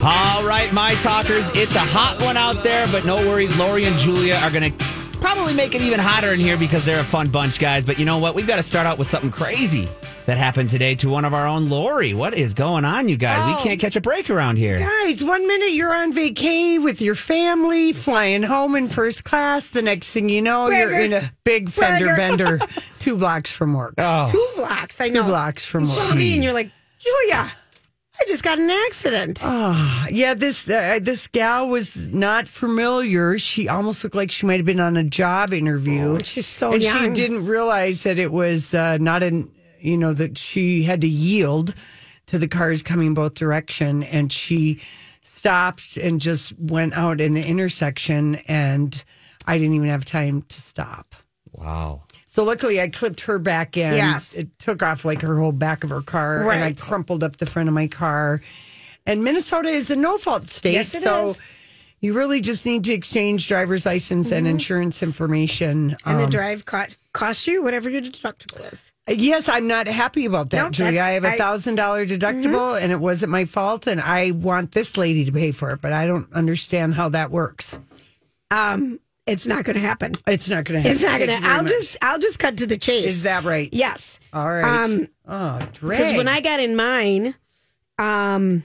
All right, my talkers, it's a hot one out there, but no worries. Lori and Julia are going to probably make it even hotter in here because they're a fun bunch, guys. But you know what? We've got to start out with something crazy that happened today to one of our own, Lori. What is going on, you guys? Oh. We can't catch a break around here. Guys, one minute you're on vacay with your family, flying home in first class. The next thing you know, you're in a big fender Bragger. bender two blocks from work. Oh, Two blocks. I know. Two blocks from You work. call me and you're like, Julia, I just got an accident. Oh, Yeah, this uh, this gal was not familiar. She almost looked like she might have been on a job interview. Oh, she's so and she didn't realize that it was uh, not an you know that she had to yield to the cars coming both direction, and she stopped and just went out in the intersection, and I didn't even have time to stop. wow. So luckily, I clipped her back in. Yes. It took off like her whole back of her car, and I crumpled up the front of my car. And Minnesota is a no fault state, Yes, so is. you really just need to exchange driver's license and insurance information. Mm-hmm. and the Um, drive cost, cost you whatever your deductible is. yes, I'm not happy about that, No, Julia. I have a Mm-hmm. thousand dollar deductible, and it wasn't my fault, and I want this lady to pay for it, but I don't understand how that works. Um, it's not going to happen. It's not going to happen. It's not going to. I'll much. just, I'll just cut to the chase. Is that right? Yes. All right. Um, oh, Because when I got in mine, um,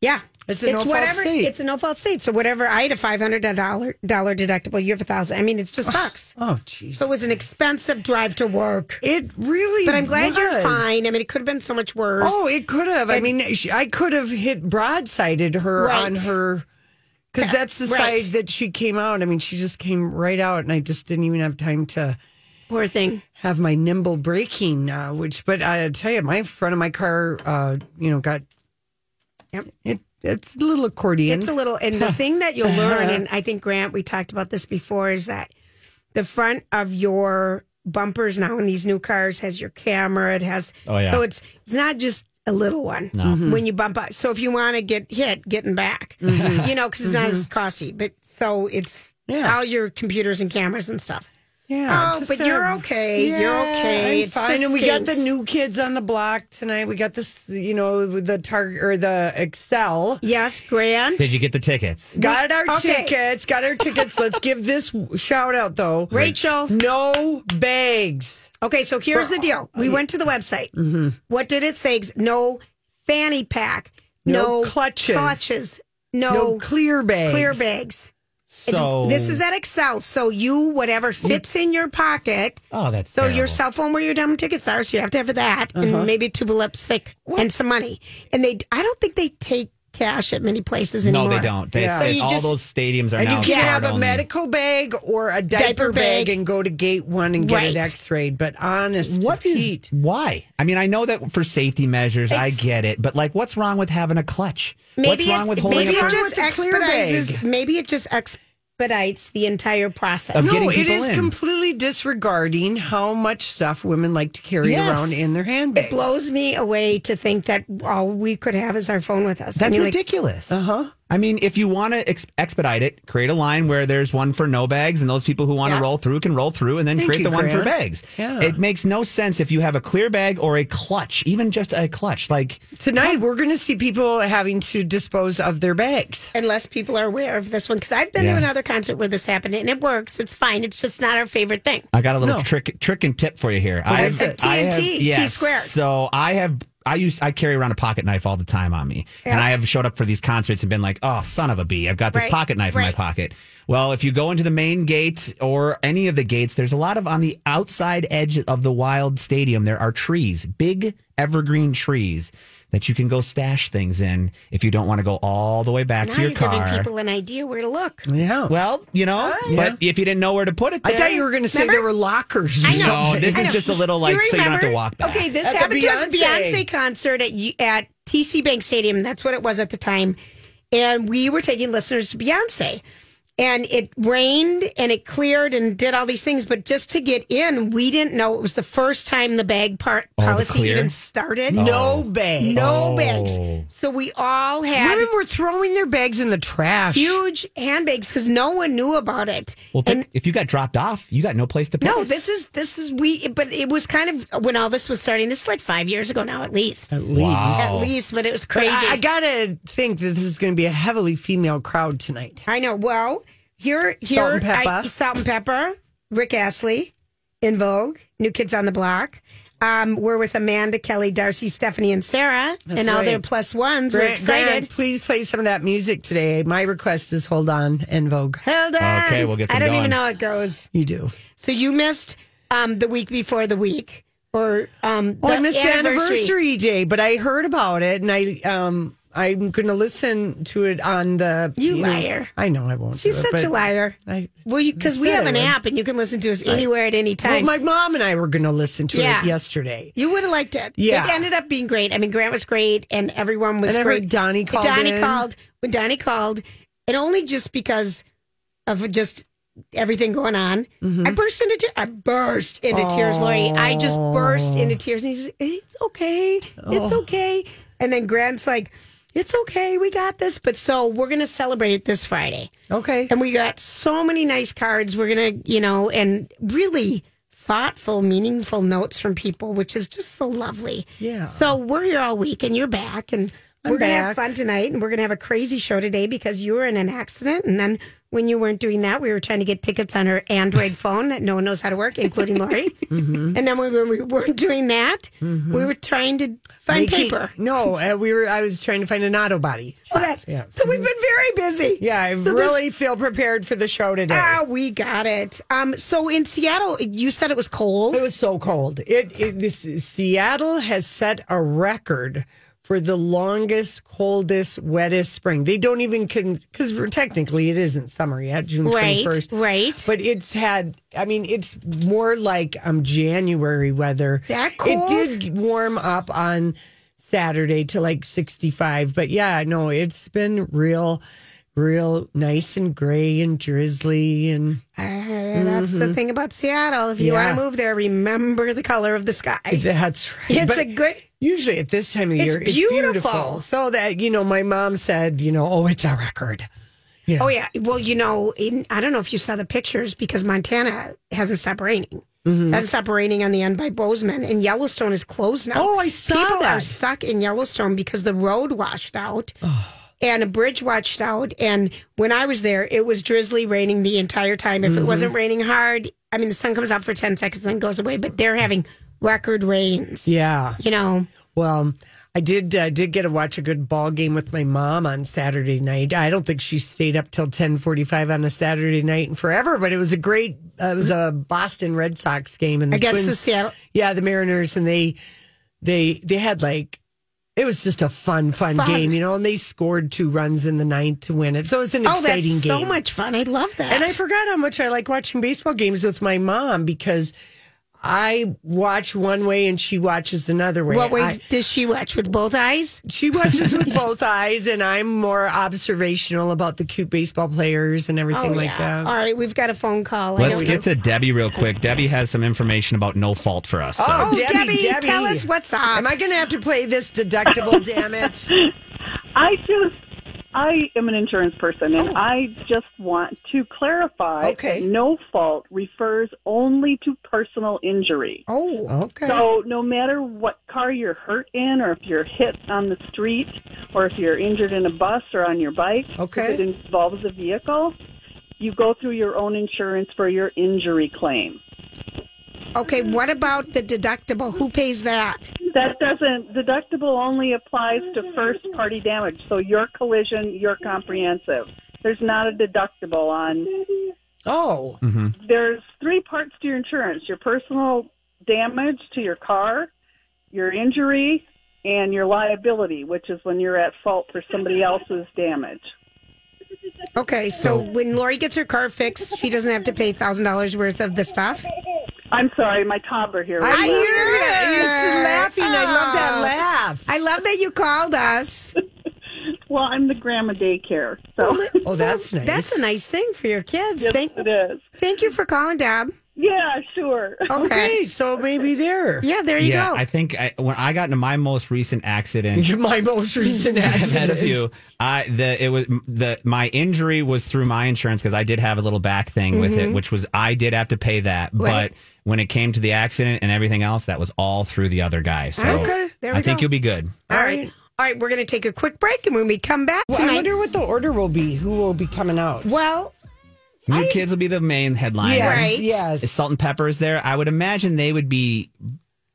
yeah, It's a no-fault whatever. state. It's a no fault state. So whatever. I had a five hundred dollar dollar deductible. You have a thousand. I mean, it just sucks. oh, jeez. So it was an expensive drive to work. It really But I'm glad you're fine. I mean, it could have been so much worse. Oh, it could have. I mean, I could have hit broadsided her Right. on her because that's the Right. side that she came out. I mean, she just came right out, and I just didn't even have time to poor thing. have my nimble braking. Uh, which, but I tell you, my front of my car, uh, you know, got Yep. it. It's a little accordion. It's a little, and the thing that you'll learn, and I think Grant, we talked about this before, is that the front of your bumpers now in these new cars has your camera. It has, Oh, yeah. So it's it's not just a little one mm-hmm. when you bump up. So if you want to get hit, getting back, mm-hmm. you know, because it's not as mm-hmm. costly. But so it's Yeah. all your computers and cameras and stuff. yeah, Oh, but a- you're okay. You're okay. I'm It's fine. and we got the new kids on the block tonight. We got this, you know, the target or the Xcel. Yes, Grant. Did you get the tickets? Got our Okay. tickets. Got our tickets. Let's give this shout out though. Rachel. No bags. Okay, so here's the deal. We uh, went to the website. Mm-hmm. What did it say? No fanny pack. No No, clutches. Clutches. No, No, clear bags. clear bags. So this is at Xcel. So you whatever fits in your pocket. Oh, that's So terrible. your cell phone where your dumb tickets are. So you have to have that and uh-huh. maybe a tube of lipstick and some money. And they, I don't think they take cash at many places anymore. No, anymore. they don't. They, Yeah. they- So you all just- those stadiums are And now you can have a only. medical bag or a diaper, Diaper bag. bag. and go to gate one and get an x-rayed. But honest, What is Pete, why? I mean, I know that for safety measures, I get it, but like, what's wrong with having a clutch? Maybe what's wrong with holding maybe a it purse? just with the expedites. Maybe it just expedites the entire process. Of no, getting it people is in. completely disregarding how much stuff women like to carry Yes. around in their handbags. It blows me away to think that all we could have is our phone with us. I That's mean, like, ridiculous. Uh huh. I mean, if you want to ex- expedite it, create a line where there's one for no bags, and those people who want to Yeah. roll through can roll through, and then Thank create you, the one for bags. Yeah. It makes no sense if you have a clear bag or a clutch, even just a clutch. Like, Tonight we're going to see people having to dispose of their bags. unless people are aware of this one, because I've been Yeah. to another concert where this happened, and it works. It's fine. It's just not our favorite thing. I got a little No. trick, trick and tip for you here. I is have, it? I have- TNT, T yes. squared. So I have I use I carry around a pocket knife all the time on me, and I have showed up for these concerts and been like, "Oh, son of a bee! I've got this Right, pocket knife in my pocket." Well, if you go into the main gate or any of the gates, there's a lot of on the outside edge of the Wild Stadium. There are trees, big evergreen trees that you can go stash things in if you don't want to go all the way back Now to your you're giving people an idea where to look. Yeah. Well, you know, ah, but if you didn't know where to put it, I thought you were going to say Remember? there were lockers. I know. No, this I is know. just a little like You so you don't have to walk back. Okay, this At happened to us Beyonce. Beyonce concert at at TCF Bank Stadium. That's what it was at the time, and we were taking listeners to Beyonce. And it rained and it cleared and did all these things, but just to get in, we didn't know it was the first time the bag part Oh, policy even started. no bag. no Oh. bags. So we all had Women were throwing their bags in the trash. huge handbags because no one knew about it. Well, and if you got dropped off, you got no place to put no, it. this is this is we, but it was kind of when all this was starting. This is like five years ago now, at least, At least. Wow. at least. But it was crazy. I, I gotta think that this is going to be a heavily female crowd tonight. I know. Well, here, here, Salt-N-Pepa. I, Salt-N-Pepa, Rick Astley, En Vogue, New Kids on the Block. Um, we're with Amanda, Kelly, Darcy, Stephanie, and Sarah, and all right. their plus ones. We're excited. Grant, please play some of that music today. My request is "Hold On" En Vogue. Hold on. Okay, we'll get some I don't going. even know how it goes. You do. So you missed um, the week before the week, or um, Well, the I missed the anniversary day, but I heard about it, and I um I'm going to listen to it on the. You know- liar. I know I won't. She's do it, such a liar. I, Well, because we have an app and you can listen to us anywhere at any time. well, my mom and I were going to listen to Yeah. it yesterday. You would have liked it. Yeah. It ended up being great. I mean, Grant was great and everyone was And I great. Donnie called Donnie in. called. When Donnie called, and only just because of just everything going on, Mm-hmm. I burst into tears. I burst into tears, Lori. I just burst into tears. And he says, It's okay. It's Oh. okay. And then Grant's like, It's okay. We got this. But so we're going to celebrate it this Friday. Okay. And we got so many nice cards. We're going to, you know, and really thoughtful, meaningful notes from people, which is just so lovely. Yeah. So we're here all week and you're back and we're going to have fun tonight and we're going to have a crazy show today because you were in an accident. And then when you weren't doing that, we were trying to get tickets on her Android phone that no one knows how to work, including Lori. Mm-hmm. And then when we weren't doing that, we were trying to find Making- paper. No, uh, we were. I was trying to find an auto body. Oh, that's, Yeah. So we've been very busy. Yeah, I So this- really feel prepared for the show today. Ah, we got it. Um, so in Seattle, you said it was cold. It was so cold. It, it this Seattle has set a record for the longest, coldest, wettest spring. They don't even can because we're technically it isn't summer yet, June twenty first, Right, right. But it's had. I mean, it's more like um January weather. That cold? It did warm up on Saturday to like sixty five. But yeah, no, it's been real. Real nice and gray and drizzly and Uh, that's the thing about Seattle. If you Mm-hmm. Yeah. want to move there, remember the color of the sky. that's right. It's But- a good. Usually at this time of It's year, it's beautiful. beautiful. So that you know, my mom said, you know, oh, it's a record. Yeah. Oh yeah. Well, you know, in, I don't know if you saw the pictures because Montana hasn't stopped raining. Mm-hmm. Hasn't stopped raining on the end by Bozeman, and Yellowstone is closed now. Oh, I saw People that. are stuck in Yellowstone because the road washed out. Oh. And a bridge washed out. And when I was there, it was drizzly raining the entire time. If Mm-hmm. it wasn't raining hard, I mean, the sun comes out for 10 seconds and then goes away, but they're having record rains. Yeah. You know, Well, I did uh, did get to watch a good ball game with my mom on Saturday night. I don't think she stayed up till ten forty five on a Saturday night and forever, but it was a great. Uh, it was a Boston Red Sox game and the against the Seattle. Yeah, the Mariners and they they they had like it was just a fun, fun, Fun. game, you know, and they scored two runs in the ninth to win it. So it's an Oh, exciting that's game. so much fun. I love that. And I forgot how much I like watching baseball games with my mom because I watch one way and she watches another way. what way I- does she watch? With both eyes? she watches with both eyes, and I'm more observational about the cute baseball players and everything oh, like that. Oh, All right, we've got a phone call. Let's get know. to Debbie real quick. Debbie has some information about no fault for us. So. Oh, oh Debbie, tell us what's up. Am I going to have to play this deductible? damn it! I just, I am an insurance person, and oh. I just want to clarify Okay. no fault refers only to personal injury. oh, Okay. So no matter what car you're hurt in, or if you're hit on the street, or if you're injured in a bus or on your bike, Okay. if it involves a vehicle, you go through your own insurance for your injury claim. okay. What about the deductible? Who pays that? That doesn't deductible only applies to first party damage. So your collision, your comprehensive. There's not a deductible on. Oh, mhm There's three parts to your insurance: your personal damage to your car, your injury, and your liability, which is when you're at fault for somebody else's damage. Okay, so, when Lori gets her car fixed, she doesn't have to pay thousand dollars worth of the stuff. I'm sorry, my toddler here. I I hear hear it. He's it. laughing. I love that Oh. laugh. I love that you called us. Well, I'm the grandma daycare, so Oh, that's nice. That's a nice thing for your kids. yes, Thank, it is. thank you for calling, Deb. Yeah, sure. Okay. Okay, so maybe there. Yeah, there you yeah, go. I think I, when I got into my most recent accident, My most recent I've accident. had a few. I the it was the my injury was through my insurance because I did have a little back thing with it, which was I did have to pay that. Mm-hmm. Right. But when it came to the accident and everything else, that was all through the other guy. So Okay, there we I think you'll be good. All right. All right, we're going to take a quick break, and when we come back Well, I wonder what the order will be. Who will be coming out? well, New kids will be the main headline. Yes, Right. yes. Is Salt-N-Pepa is there? I would imagine they would be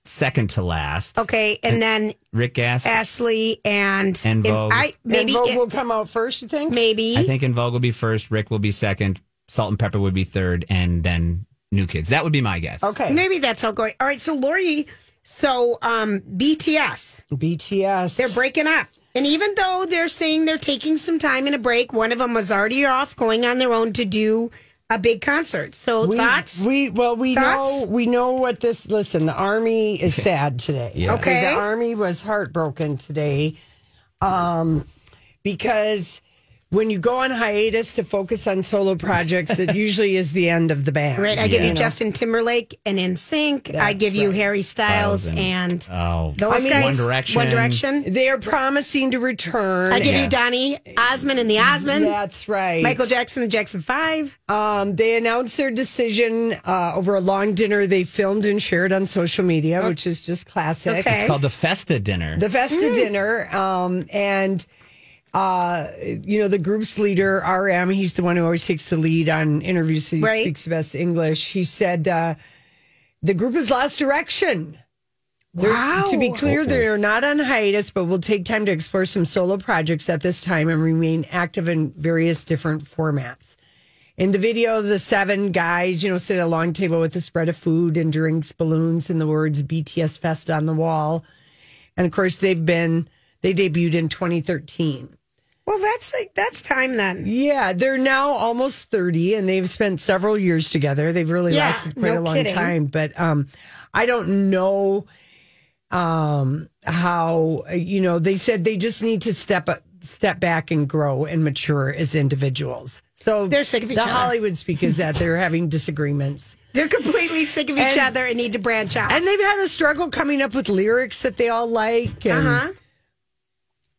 second to last. okay, and then Rick Gass. Astley and En Vogue. I maybe En Vogue it- will come out first. You think? maybe I think En Vogue will be first. Rick will be second. Salt-N-Pepa would be third, and then New Kids. That would be my guess. Okay. maybe that's how going. All right, so Lori, so um BTS, BTS. they're breaking up. And even though they're saying they're taking some time in a break, one of them was already off going on their own to do a big concert. So we, thoughts? We well, we Thoughts? know we know what this. Listen, the army is sad today. Yeah. Okay. the army was heartbroken today, um, because when you go on hiatus to focus on solo projects, it usually is the end of the band. Right, I give you know? Justin Timberlake and NSYNC. I That's give you. Harry Styles Thousand. and Oh, those mean- guys. One Direction. One Direction. They are promising to return. I give Yeah. you Donny Osmond and the Osmond. That's right. Michael Jackson and Jackson Five. Um, they announced their decision uh, over a long dinner they filmed and shared on social media, which is just classic. Okay. It's called the Festa dinner. The Festa dinner, um, and uh, you know the group's leader RM. He's the one who always takes the lead on interviews. He Right. speaks the best English. He said uh, the group has lost direction. They're- Wow. To be clear, they're not on hiatus, but will take time to explore some solo projects at this time and remain active in various different formats. In the video, the seven guys, you know, sit at a long table with a spread of food and drinks, balloons, and the words BTS Fest on the wall. And of course, they've been, they debuted in 2013. Well, that's like that's time then. Yeah, they're now almost 30 and they've spent several years together. They've really Yeah, lasted quite no a long kidding. time. But um, I don't know um, how, you know, they said they just need to step up, step back and grow and mature as individuals. So They're sick of each the other. Hollywood speak is that they're having disagreements. They're completely sick of each And- other and need to branch out. And they've had a struggle coming up with lyrics that they all like. And, uh-huh.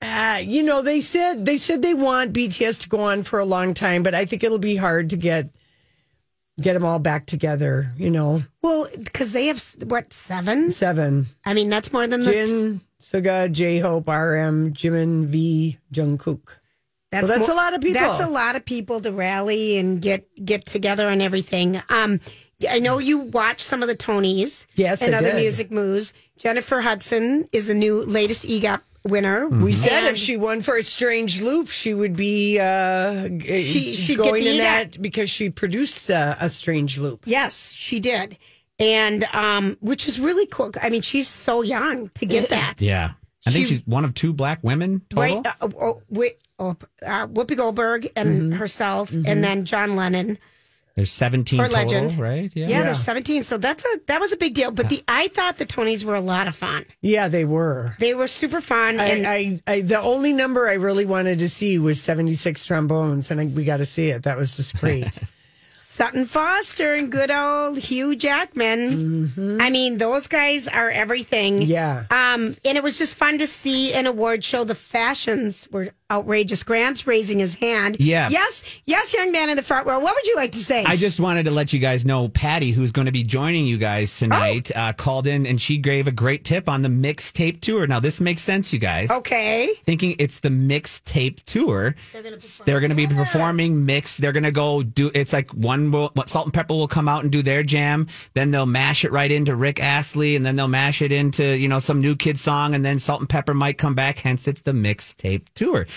Uh, you know, they said they said they want BTS to go on for a long time, but I think it'll be hard to get get them all back together. You know, Well, because they have what seven? seven: I mean, that's more than the. Jin, Suga, J Hope, RM, Jimin, V, Jungkook. That's, that's a lot of people. That's a lot of people to rally and get get together on everything. Um, I know you watch some of the Tonys, Yes, and I other did. music moves. Jennifer Hudson is the new latest EGOT winner. We said And- if she won for a strange loop, she would be uh, She- going in EGOT. that because she produced uh, a strange loop. Yes, she did, and um, which is really cool. I mean, she's so young to get that. yeah. I think She- she's one of two black women total. Right, uh, oh, Whi- oh, uh, Whoopi Goldberg and Mm-hmm. herself, and then John Lennon. There's 17 Her total, legend. right? Yeah, there's 17. So that's a that was a big deal. But the I thought the Tonys were a lot of fun. Yeah, they were. They were super fun. and I, I, I, the only number I really wanted to see was 76 trombones, and I, we got to see it. That was just great. Sutton Foster and good old Hugh Jackman. I mean, those guys are everything. Yeah. Um, and it was just fun to see an award show. The fashions were outrageous. Grant's raising his hand. Yeah. Yes, yes, young man in the front row. What would you like to say? I just wanted to let you guys know Patty, who's going to be joining you guys tonight, Oh. uh, called in and she gave a great tip on the mixtape tour. Now, this makes sense, you guys. okay. Thinking it's the mixtape tour. They're going to be performing mix. They're going to go do it's like one will, Salt-N-Pepa will come out and do their jam. Then they'll mash it right into Rick Astley and then they'll mash it into, you know, some new kid song. And then Salt-N-Pepa might come back. Hence, it's the mixtape tour.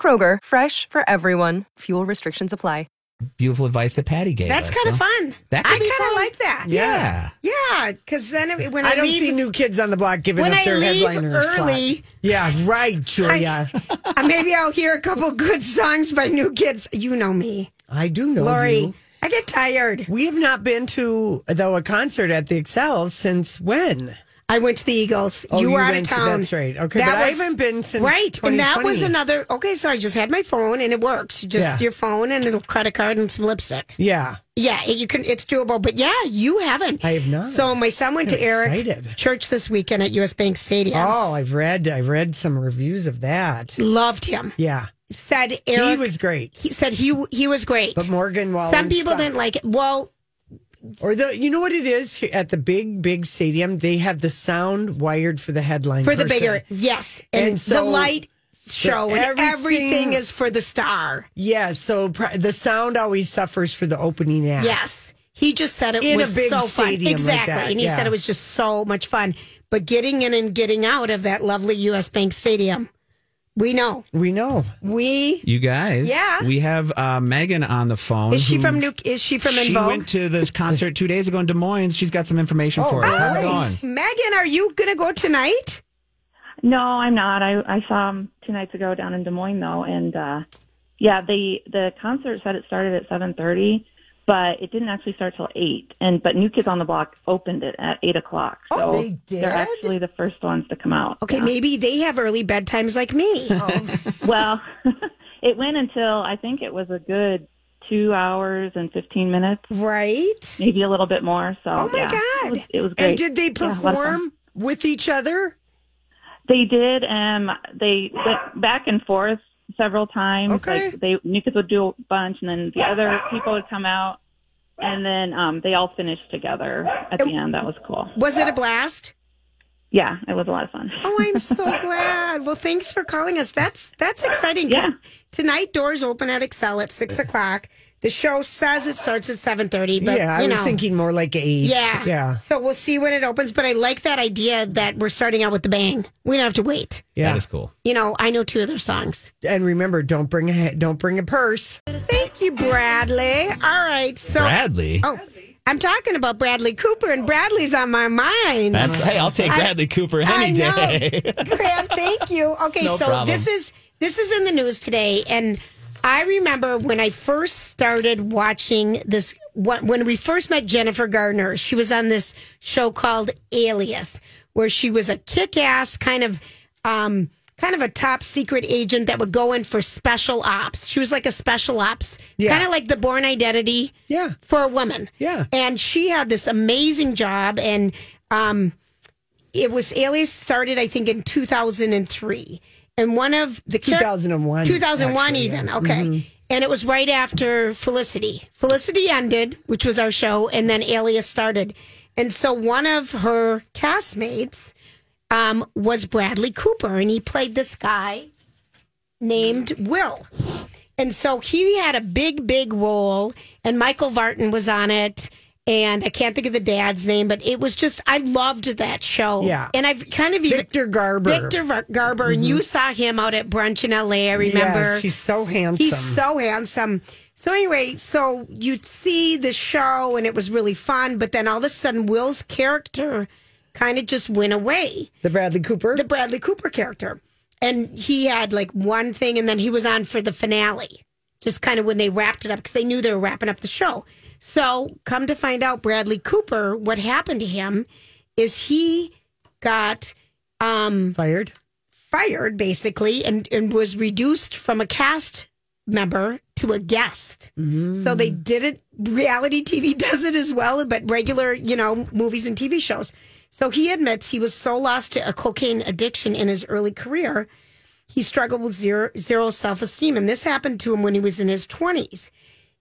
Kroger, fresh for everyone. Fuel restrictions apply. beautiful advice that Patty gave. That's us, kind of so- fun. That I kind of like that. Yeah. Yeah, because then it- when I, I don't leave, see new kids on the block giving When up I their leave headliner slot. early- Yeah, right, Julia. uh, maybe I'll hear a couple good songs by new kids. You know me, I, do know Lori. you. I get tired. We have not been to though a concert at the Xcel since when? I went to the Eagles. Oh, you you were out of to- town. that's right. Okay, but I haven't been since right, and that was another. Okay, so I just had my phone and it works. Just Yeah. your phone and a credit card and some lipstick. Yeah. Yeah, you can. It's doable, but yeah, you haven't. I have not. So my son went I'm to Eric excited. church this weekend at US Bank Stadium. Oh, I've read I've read some reviews of that. Loved him. Yeah. Said Eric. he was great. He said he he was great. But Morgan Wallen. Some people didn't like it. Well, Or the you know what it is at the big big stadium they have the sound wired for the headline for the person. bigger, yes, and, And so the light show and everything- everything is for the star. Yeah, so pr- the sound always suffers for the opening act. Yes. He just said it In was so fun. like Exactly. that, and he yeah. said it was just so much fun. But getting in and getting out of that lovely US Bank Stadium, we know. We know. We You guys, Yeah. we have uh, Megan on the phone. is she who- from New is she from She Invoke? went to this concert two days ago in Des Moines. She's got some information for us. How's it going? Megan, are you gonna go tonight? No, I'm not. I I saw him two nights ago down in Des Moines though, and uh yeah, the the concert said it started at 7:30, but it didn't actually start till eight. And but New Kids on the Block opened it at eight o'clock. So Oh, they did? are actually the first ones to come out. Okay, Yeah. maybe they have early bedtimes like me. Well, it went until I think it was a good two hours and 15 minutes, right? maybe a little bit more. So Oh my yeah, God. it was, it was great. And did they Yeah, a lot of fun. perform with each other? They did. Um, they went back and forth several times. Okay. Like they New Kids would do a bunch, and then the other people would come out, and then um, they all finished together at the end. That was cool. Was it a blast? Yeah, it was a lot of fun. Oh, I'm so glad. Well, thanks for calling us. That's that's exciting. Yeah. Tonight doors open at Xcel at six o'clock. The show says it starts at seven thirty, but yeah, I you was know, thinking more like eight. Yeah, Yeah. So we'll see when it opens. But I like that idea that we're starting out with the bang. We don't have to wait. Yeah. That is cool. You know, I know two of their songs. And remember, don't bring a don't bring a purse. Thank you, Bradley. All right, so Bradley. Oh, I'm talking about Bradley Cooper, and Bradley's on my mind. That's hey, I'll take I- Bradley Cooper I any know. day. Grant, thank you. Okay, No so problem. this is this is in the news today, and I remember when I first started watching this. When we first met Jennifer Gardner, she was on this show called Alias, where she was a kick-ass kind of. Um, Kind of a top secret agent that would go in for special ops. She was like a special ops, Yeah. kind of like the Bourne Identity, Yeah. for a woman. Yeah. And she had this amazing job and um it was Alias started I think in 2003. And one of the 2001, 2001 actually, even. yeah. Okay. And it was right after Felicity. Felicity ended, which was our show, and then Alias started. And so one of her castmates um, was Bradley Cooper, and he played this guy named Will. And so he had a big, big role, and Michael Vartan was on it. And I can't think of the dad's name, but it was just, I loved that show. Yeah. And I've kind of. Victor Garber. Victor Garber. And you mm-hmm. saw him out at brunch in LA, I remember. Yes, he's so handsome. He's so handsome. So anyway, so you'd see the show and it was really fun, but then all of a sudden Will's character kind of just went away. the Bradley Cooper. The Bradley Cooper character. And he had like one thing and then he was on for the finale. Just kind of when they wrapped it up because they knew they were wrapping up the show. So come to find out Bradley Cooper, what happened to him is he got um fired. fired basically and, and was reduced from a cast member to a guest. So they did it. Reality TV does it as well, but regular, you know, movies and TV shows. So he admits he was so lost to a cocaine addiction in his early career, he struggled with zero, zero self esteem. And this happened to him when he was in his 20s.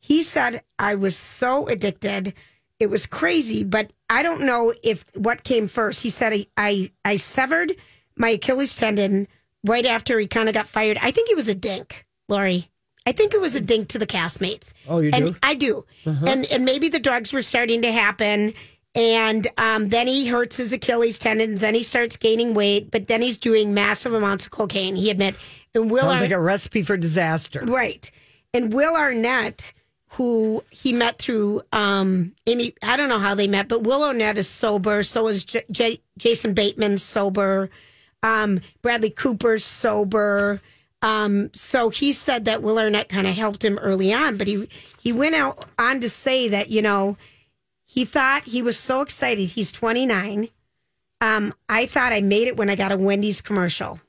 He said, I was so addicted. It was crazy, but I don't know if what came first. He said, I, I, I severed my Achilles tendon right after he kind of got fired. I think he was a dink, Lori. I think it was a dink to the castmates. Oh, you and do? Uh-huh. I do. And and maybe the drugs were starting to happen. And um, then he hurts his Achilles tendons. Then he starts gaining weight. But then he's doing massive amounts of cocaine. He admit. And Will Sounds Ar- like a recipe for disaster. right. And Will Arnett, who he met through um, Amy. I don't know how they met, but Will Arnett is sober. So is J- J- Jason Bateman sober. Um, Bradley Cooper's sober. Um, so he said that Will Arnett kind of helped him early on, but he he went out on to say that you know he thought he was so excited. He's 29. Um, I thought I made it when I got a Wendy's commercial.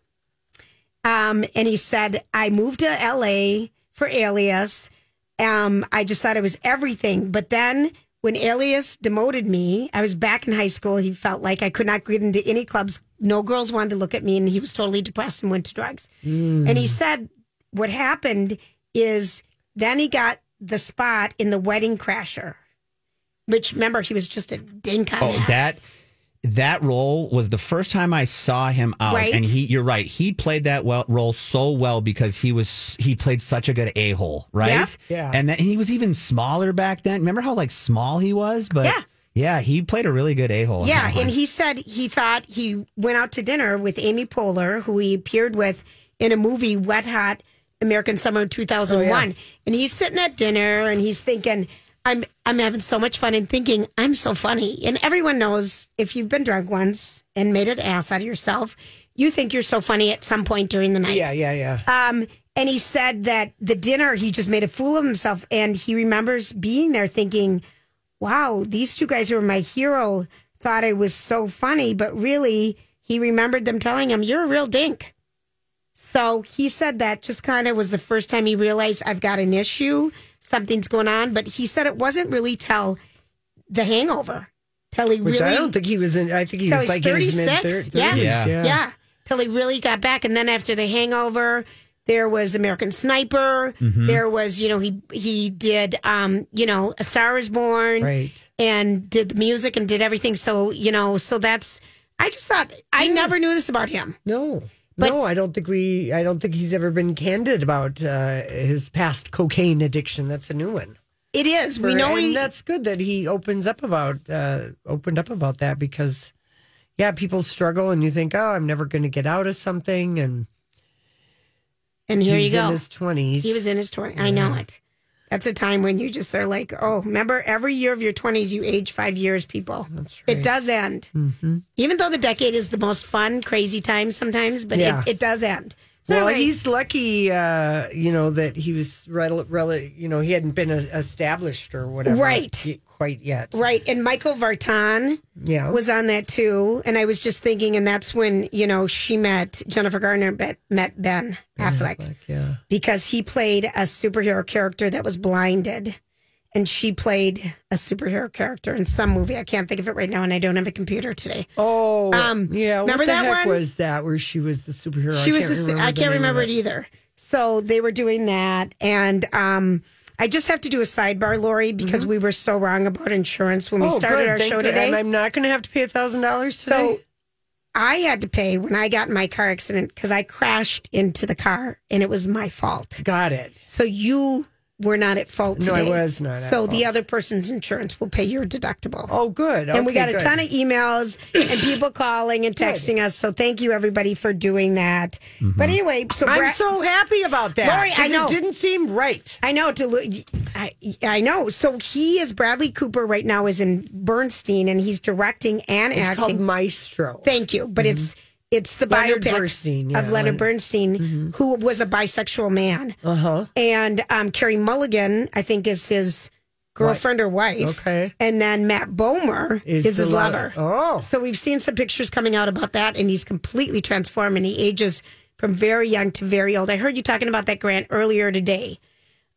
Um, and he said I moved to LA for Alias. Um, I just thought it was everything, but then when Alias demoted me, I was back in high school. He felt like I could not get into any clubs. No girls wanted to look at me, and he was totally depressed and went to drugs. And he said what happened is then he got the spot in the Wedding Crasher, which remember he was just a dink on Oh, that. that that role was the first time I saw him out, Right. and he. You're right. He played that well, role so well because he was he played such a good a hole, right? Yeah. Yeah. And then he was even smaller back then. Remember how like small he was? But Yeah. yeah, he played a really good a hole. Yeah, and he said he thought he went out to dinner with Amy Poehler, who he appeared with in a movie Wet Hot American Summer 2001. And he's sitting at dinner and he's thinking, I'm I'm having so much fun and thinking I'm so funny. And everyone knows if you've been drunk once and made an ass out of yourself, you think you're so funny at some point during the night. Yeah, yeah, yeah. Um, and he said that the dinner he just made a fool of himself, and he remembers being there thinking, "Wow, these two guys who were my hero thought I was so funny," but really, he remembered them telling him, "You're a real dink." So he said that just kind of was the first time he realized I've got an issue, something's going on. But he said it wasn't really till the Hangover, till he Which really I don't think he was in. I think he was like 36? mid 30s. Yeah. Yeah. yeah. Till he really got back. And then after the hangover, there was American Sniper. Mm-hmm. There was, you know, he he did um, you know, A Star is Born Right. and did the music and did everything. So, you know, so that's I just thought I never knew this about him. No. But- no, I don't think we. I don't think he's ever been candid about uh, his past cocaine addiction. That's a new one. It is. We know and he that's good that he opens up about uh, opened up about that because, yeah, people struggle and you think, oh, I'm never going to get out of something, and and here he's you go. in his twenties. he was in his 20s. I know it. That's a time when you just are like, oh, remember every year of your 20s, you age five years, people. That's It does end. Even though the decade is the most fun, crazy time sometimes, but Yeah. it, it does end. So Well, anyway, he's lucky, uh, you know, that he was rel- rel- you know, he hadn't been a- established or whatever, Right. y- quite yet. right. And Michael Vartan Yeah, was on that too. And I was just thinking, and that's when, you know, she met Jennifer Gardner, met, met Ben Affleck like, yeah. because he played a superhero character that was blinded. And she played a superhero character in some movie. I can't think of it right now, and I don't have a computer today. Oh, Um, yeah. remember that one? was that where she was the superhero? She was. can't The, I can't remember it either. So they were doing that, and um, I just have to do a sidebar, Lori, because we were so wrong about insurance when we Mm-hmm. Oh, started good. our Thank show today. And I'm not going to have to pay a thousand dollars today. so I had to pay when I got in my car accident because I crashed into the car and it was my fault. Got it. So you were not at fault No, I today. was not So the fault. other person's insurance will pay your deductible. Oh, good. and we Okay, got a good. ton of emails and people calling and texting us. So thank you everybody for doing that. Mm-hmm. But anyway, so I'm so happy about that. Lori, I know. It didn't seem right. I know. To, lo- I, I know. So he is Bradley Cooper right now is in Bernstein and he's directing and It's acting. called Maestro. Thank you, but mm-hmm. it's it's the Leonard biopic Bernstein, yeah, of Leonard Bernstein, who was a bisexual man, Uh huh. and um, Carey Mulligan, I think, is his girlfriend or wife. Okay. and then Matt Bomer Is is, his lover. lover. Oh. so we've seen some pictures coming out about that, and he's completely transformed, and he ages from very young to very old. I heard you talking about that Grant earlier today,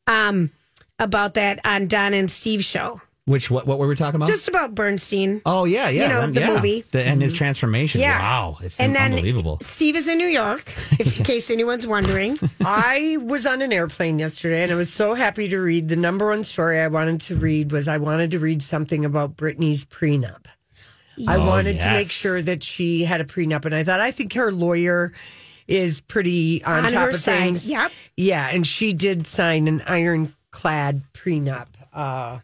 um, about that on Don and Steve show, Which what what were we talking about? just about Bernstein. oh yeah, yeah, you know, the yeah. movie. The- and his transformation. Yeah. Wow, it's and then unbelievable. Steve is in New York, if, in case anyone's wondering. I was on an airplane yesterday and I was so happy to read the number one story I wanted to read was I wanted to read something about Britney's prenup. I wanted to make sure that she had a prenup and I thought I think her lawyer is pretty on, On top her of side, things. yep. Yeah, and she did sign an ironclad prenup. Uh,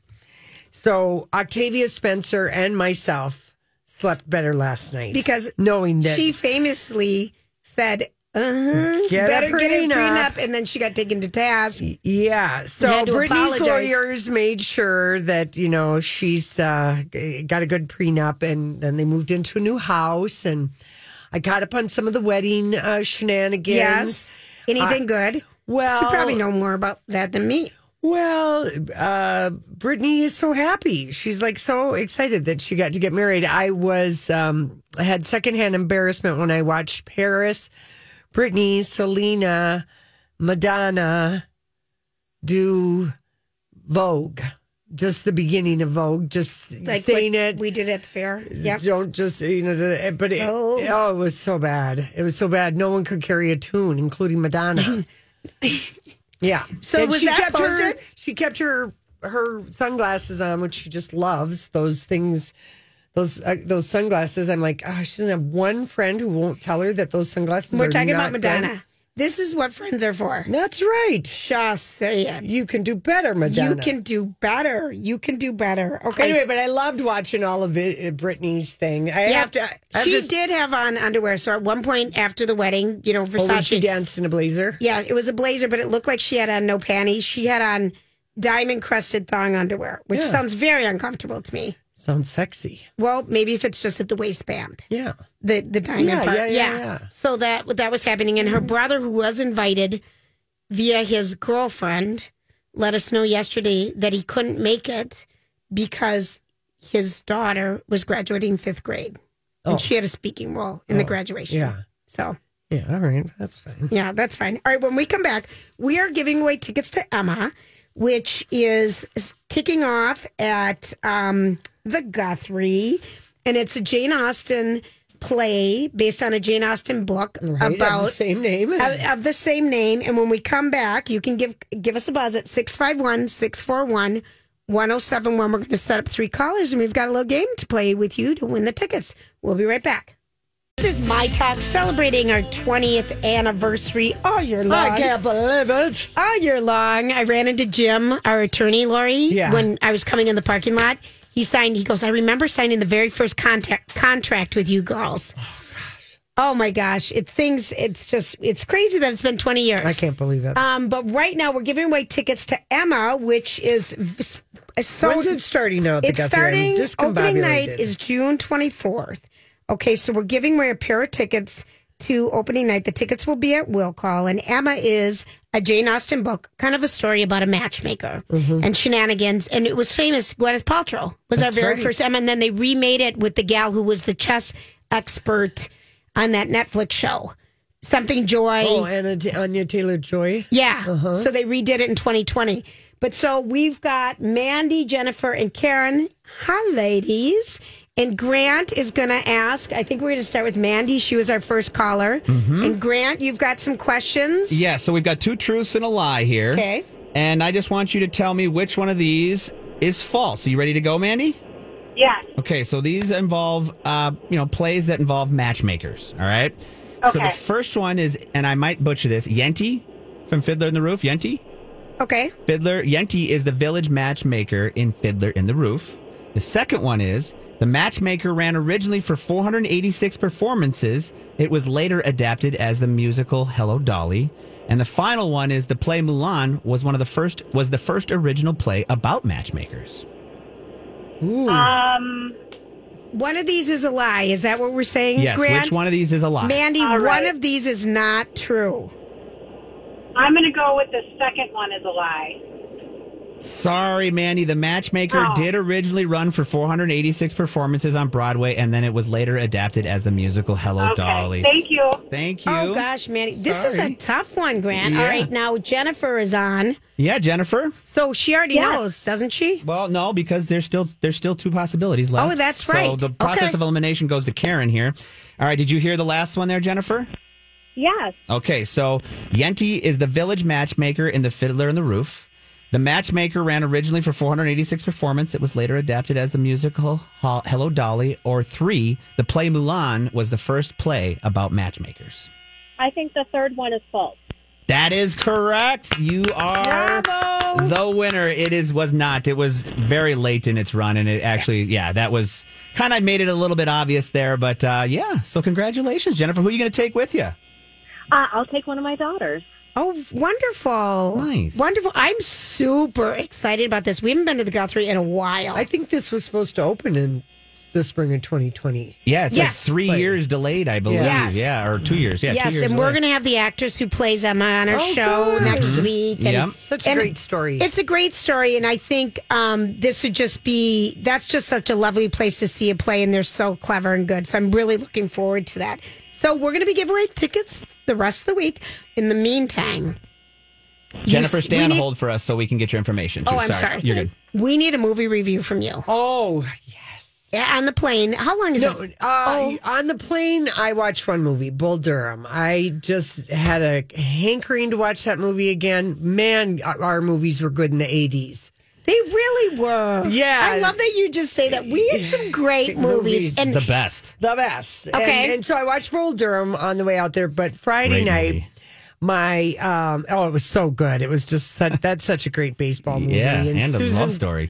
so Octavia Spencer and myself slept better last night because knowing that she famously said, uh-huh, Get a better get a prenup. And then she got taken to task. Yeah. So Britney's apologize. lawyers made sure that, you know, she's uh, got a good prenup and then they moved into a new house. And I caught up on some of the wedding uh, shenanigans. Yes. Anything good? well- you probably know more about that than me. Well, uh, Britney is so happy. She's like so excited that she got to get married. I was, um, I had secondhand embarrassment when I watched Paris, Britney, Selena, Madonna do Vogue. Just the beginning of Vogue, just Like saying it. we did at the fair. Yeah. Don't just you know, but it, Oh. oh. it was so bad. It was so bad. No one could carry a tune, including Madonna. yeah. So was she that kept her. She kept her her sunglasses on, which she just loves. Those things, those uh, those sunglasses. I'm like, oh, she doesn't have one friend who won't tell her that those sunglasses. We're talking about Madonna. good. This is what friends are for. That's right. Just say it. You can do better, Madonna. You can do better. You can do better. Okay. Anyway, but I loved watching all of it, uh, Britney's thing. I yeah, have to. I have she to- did have on underwear. So at one point after the wedding, you know, Oh, when she Versace. danced in a blazer. yeah, it was a blazer, but it looked like she had on no panties. She had on diamond crusted thong underwear, which Yeah. sounds very uncomfortable to me. Sounds sexy. Well, maybe if it's just at the waistband. Yeah. the the diamond Yeah, part. yeah, yeah, yeah. So that that was happening, and her brother, who was invited via his girlfriend, let us know yesterday that he couldn't make it because his daughter was graduating fifth grade, and she had a speaking role in the graduation. Oh. yeah. So Yeah, all right. That's fine. yeah, that's fine. All right, when we come back, we are giving away tickets to Emma, which is kicking off at um, the Guthrie, and it's a Jane Austen play based on a Jane Austen book Right, of the about same name. of, of the same name. And when we come back, you can give give us a buzz at 651 641 1071. We're going to set up three callers, and we've got a little game to play with you to win the tickets. We'll be right back. This is My Talk celebrating our 20th anniversary all year long. I can't believe it. All year long. I ran into Jim, our attorney, Lori, Yeah. when I was coming in the parking lot. He signed, he goes, I remember signing the very first contact, contract with you girls. Oh my gosh. Oh my gosh. It things it's just it's crazy that it's been 20 years. I can't believe it. Um, but right now we're giving away tickets to Emma, which is so When's it starting now? It's starting opening night is June 24th. Okay, so we're giving away a pair of tickets to opening night. The tickets will be at Will Call, and Emma is a Jane Austen book, kind of a story about a matchmaker and shenanigans. And it was famous. Gwyneth Paltrow was our Mm-hmm. Very right. first Emma, and then they remade it with the gal who was the chess expert on that Netflix show, something Joy. Oh, Anna, Anya Taylor Joy. Yeah. Uh-huh. So they redid it in 2020. But so we've got Mandy, Jennifer, and Karen. Hi, ladies. And Grant is going to ask. I think we're going to start with Mandy. She was our first caller. Mm-hmm. And Grant, you've got some questions. Yeah, so we've got two truths and a lie here. Okay. And I just want you to tell me which one of these is false. Are you ready to go, Mandy? Yes. Okay, so these involve, uh, you know, plays that involve matchmakers. All right. Okay. So the first one is, and I might butcher this, Yente from Fiddler in the Roof. Yente. Okay. Fiddler Yente is the village matchmaker in Fiddler in the Roof. The second one is the matchmaker ran originally for 486 performances. It was later adapted as the musical Hello Dolly. And the final one is the play Mulan was one of the first was the first original play about matchmakers. Um, One of these is a lie. Is that what we're saying, Yes, Grant? which one of these is a lie? Mandy, All one of these is not true. I'm going to go with the second one is a lie. Sorry, Mandy. The Matchmaker Oh. did originally run for 486 performances on Broadway, and then it was later adapted as the musical Hello Okay. Dolly. Thank you. Thank oh, you. Oh gosh, Mandy, this is a tough one, Grant. Yeah. All right, now Jennifer is on, Yeah, Jennifer. so she already Yes. knows, doesn't she? Well, no, because there's still there's still two possibilities left. Oh, that's right. So the process Okay. of elimination goes to Karen here. All right, did you hear the last one there, Jennifer? Yes. Okay, so Yente is the village matchmaker in The Fiddler in the Roof. The matchmaker ran originally for 486 performance. It was later adapted as the musical Hello Dolly. Or three, the play Mulan was the first play about matchmakers. I think the third one is false. That is correct. You are the winner. It is was not. It was very late in its run, and it actually, yeah, that was kind of made it a little bit obvious there. But uh, yeah, so congratulations, Jennifer. Who are you going to take with you? Uh, I'll take one of my daughters. Oh, wonderful. Nice. Wonderful. I'm super excited about this. We haven't been to the Guthrie in a while. I think this was supposed to open in the spring of 2020. Yeah, it's Yes. like three Like- years delayed, I believe. Yes. Yeah, or two years. Yeah, two yes, years and we're going to have the actress who plays Emma on our Oh, show good. next week. And, Yep. Such a and great story. It's a great story, and I think um, this would just be that's just such a lovely place to see a play, and they're so clever and good. So I'm really looking forward to that. So we're going to be giving away tickets the rest of the week. In the meantime, Jennifer, you- stay on need- hold for us so we can get your information. Too. Oh, I'm sorry. You're good. we need a movie review from you. oh, yes. Yeah, on the plane. How long is No, it? uh, on the plane, I watched one movie, Bull Durham. I just had a hankering to watch that movie again. Man, our our movies were good in the 80s. They really were. Yeah. I love that you just say that. We had some great movies, Movies. and The best. The best. Okay. And, and so I watched Bull Durham on the way out there, but Friday Great night, movie. my, um, oh, it was so good. It was just such, that's such a great baseball movie. Yeah, and, a Susan- love story.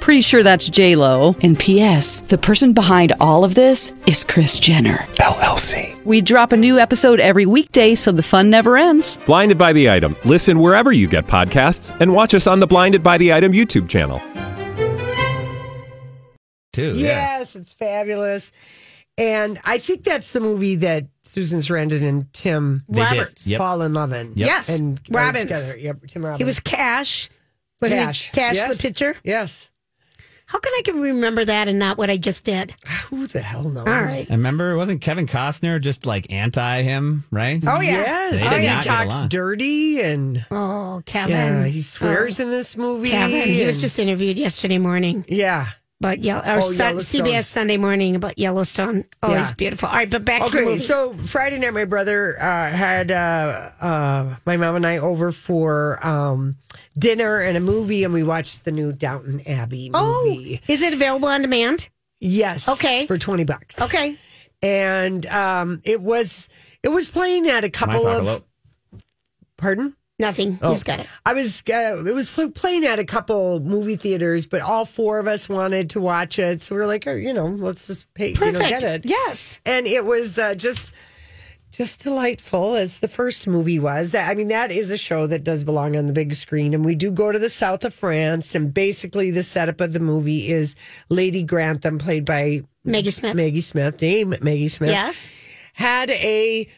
Pretty sure that's J Lo. And P.S. The person behind all of this is Kris Jenner. LLC. We drop a new episode every weekday, so the fun never ends. Blinded by the item. Listen wherever you get podcasts, and watch us on the Blinded by the Item YouTube channel. Too. Yeah. Yes, it's fabulous. And I think that's the movie that Susan Sarandon and Tim They did. Roberts Yep. fall in love in. Yep. Yes, And are Robbins. together. Yep, Tim Robbins. He was Cash. Wasn't Cash. he Cash Yes. the pitcher? Yes. How can I can remember that and not what I just did? Who the hell knows? All right. I remember, wasn't Kevin Costner just like anti him, right? Oh yeah. Yes. They and did he talks dirty and Oh, Kevin. yeah, he swears Oh, in this movie. Kevin. He was just interviewed yesterday morning. yeah. But yeah, our Oh, Sun- CBS Sunday morning about Yellowstone. Oh, Yeah. he's beautiful. All right, but back to the movie. so Friday night, my brother uh, had uh, uh, my mom and I over for um, dinner and a movie, and we watched the new Downton Abbey oh, is it available on demand? Yes, Okay. for twenty bucks. Okay. and um, it was it was playing at a Can I couple talk of about? pardon. Nothing. Oh. He's got it. I was uh, it was playing at a couple movie theaters, but all four of us wanted to watch it, so we are like, oh, you know, let's just pay, you know, Perfect. get it. Yes. and it was uh, just just delightful as the first movie was. That I mean, that is a show that does belong on the big screen, and we do go to the south of France. And basically, the setup of the movie is Lady Grantham, played by Maggie Smith. Maggie Smith, Dame Maggie Smith. Yes. had a.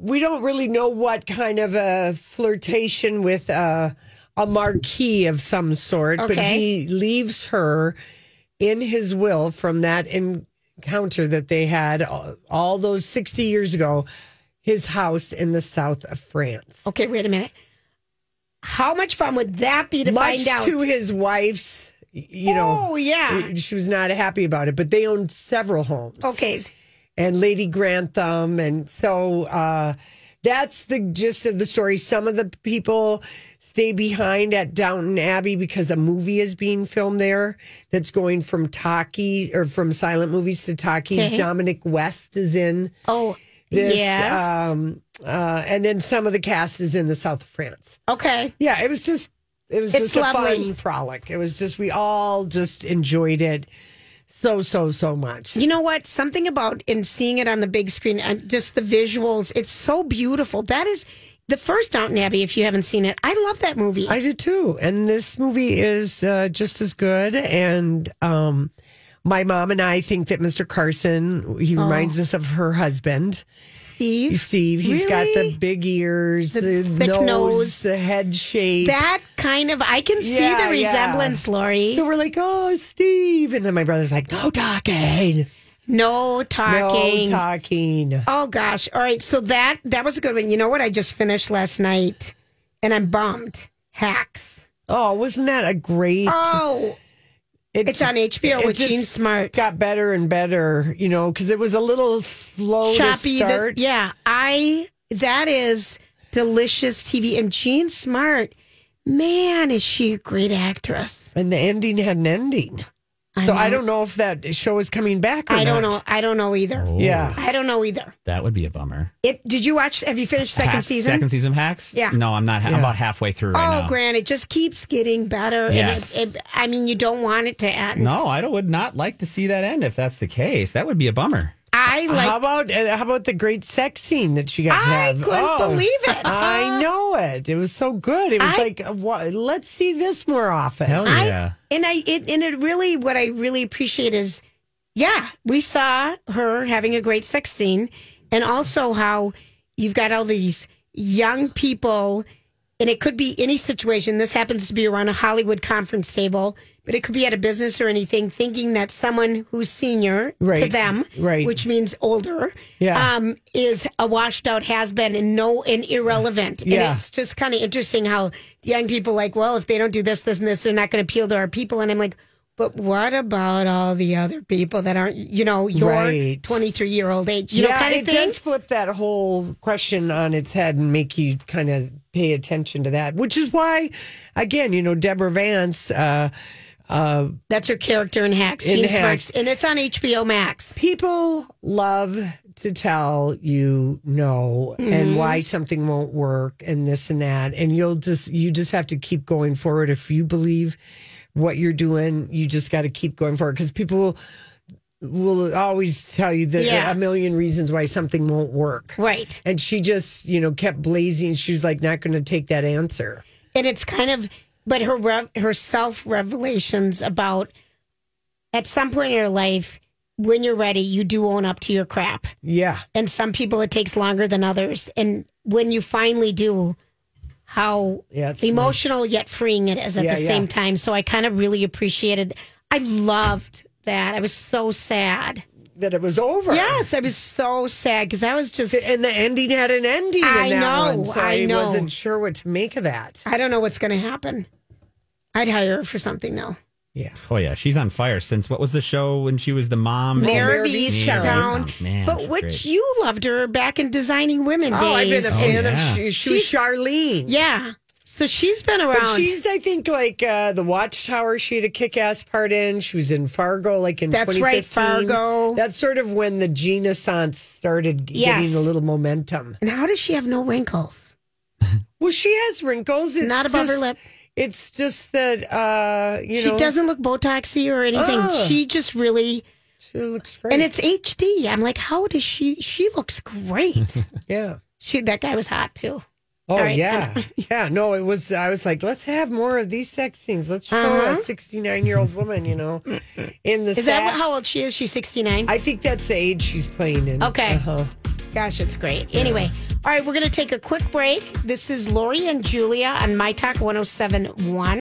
We don't really know what kind of a flirtation with uh, a, a marquis of some sort, but Okay. he leaves her in his will from that encounter that they had all, all those 60 years ago, his house in the south of France. Okay, wait a minute. How much fun would that be to Much find out? to his wife's, you know. Oh, yeah. She was not happy about it, but they owned several homes. okay. And Lady Grantham. And so uh, that's the gist of the story. Some of the people stay behind at Downton Abbey because a movie is being filmed there that's going from talkie or from silent movies to talkies. Okay. Dominic West is in Oh, this. yes. Um, uh, and then some of the cast is in the south of France. okay. Yeah, it was just it was It's just a lovely. fun frolic. It was just we all just enjoyed it so so so much. You know what? Something about in seeing it on the big screen and just the visuals, it's so beautiful. That is the first Downton Abbey. If you haven't seen it, I love that movie. I did too. And this movie is uh, just as good. And um, my mom and I think that Mr. Carson, he reminds us of her husband, Steve. Steve. He's got the big ears, the, thick nose, nose. the head shape. That kind of, I can see Yeah, the yeah. resemblance, Lori. so we're like, oh, Steve. And then my brother's like, no talking. no talking. No talking. Oh gosh. All right. So that that was a good one. You know what? I just finished last night, and I'm bummed. Hacks. Oh, wasn't that a great? Oh, it's on HBO it with Jean Smart. Got better and better, you know, because it was a little slow to choppy. the- start. yeah, I that is delicious TV. And Jean Smart, man, is she a great actress? And the ending had an ending. So I don't know if that show is coming back or I don't not. know. I don't know either. Oh. Yeah. I don't know either. That would be a bummer. It. Did you watch? Have you finished second Hack- season? Second season of Hacks? Yeah. No, I'm not. I'm about halfway through right oh, now. Grant, it just keeps getting better. Yes. And it, it, I mean, you don't want it to end. No, I don't- would not like to see that end if that's the case. That would be a bummer. I like. how about uh, how about the great sex scene that she got to I have? couldn't believe it. I know it. It was so good. It was I- like, uh, what, let's see this more often. Hell I- yeah. and I it, and it really what I really appreciate is yeah, we saw her having a great sex scene and also how you've got all these young people and it could be any situation. This happens to be around a Hollywood conference table, but it could be at a business or anything, thinking that someone who's senior to them, right. which means older, Yeah. um, is a washed out has been and no and irrelevant. Yeah. And it's just kind of interesting how young people like, well, if they don't do this, this, and this, they're not going to appeal to our people. And I'm like, but what about all the other people that aren't, you know, your Right. 23 year old age, you yeah, know, kind of it thing? does flip that whole question on its head and make you kind of pay attention to that, which is why, again, you know, Deborah Vance, uh, uh, That's her character in Hacks, In Jean Hacks. And it's on HBO Max. people love to tell you no Mm-hmm. and why something won't work and this and that and you'll just you just have to keep going forward if you believe what you're doing you just got to keep going forward because people will always tell you that Yeah. a million reasons why something won't work Right. and she just you know kept blazing she was like not going to take that answer And it's kind of, but her rev, her self revelations about at some point in your life, when you're ready, you do own up to your crap. yeah And some people it takes longer than others. And when you finally do, how Yeah, emotional yet freeing it is at Yeah, the yeah. same time. So I kind of really appreciated. I loved that. I was so sad. that it was over Yes, I was so sad because I was just. and the ending had an ending I know, one, so I I, know. wasn't sure what to make of that I don't know what's going to happen. I'd hire her for something though. yeah Oh yeah, she's on fire since what was the show when she was the mom? Mare of Mare of Easttown. Easttown. Man, but she's which great. you loved her back in Designing Women days. Oh, I've been a fan yeah. of she, she was Charlene. Yeah. So she's been around. But she's, I think, like uh, the Watchtower. She had a kick-ass part in. She was in Fargo, like in That's right, Fargo. That's sort of when the Gina Sance started Yes. getting a little momentum. and how does she have no wrinkles? Well, she has wrinkles. It's Not above her lip. It's just that uh, you she know doesn't look Botoxy or anything. Ugh. She just really She looks great. And it's HD. I'm like, how does she? She looks great. yeah. She, that guy was hot too. Oh All right. yeah, yeah. No, it was. I was like, let's have more of these sex scenes. Let's show Uh-huh. a 69 year old woman, you know, in the. Is that how old she is? She's 69. I think that's the age she's playing in. Okay. Uh-huh. Gosh, it's great. Anyway, all right, we're going to take a quick break. This is Lori and Julia on My Talk 1071.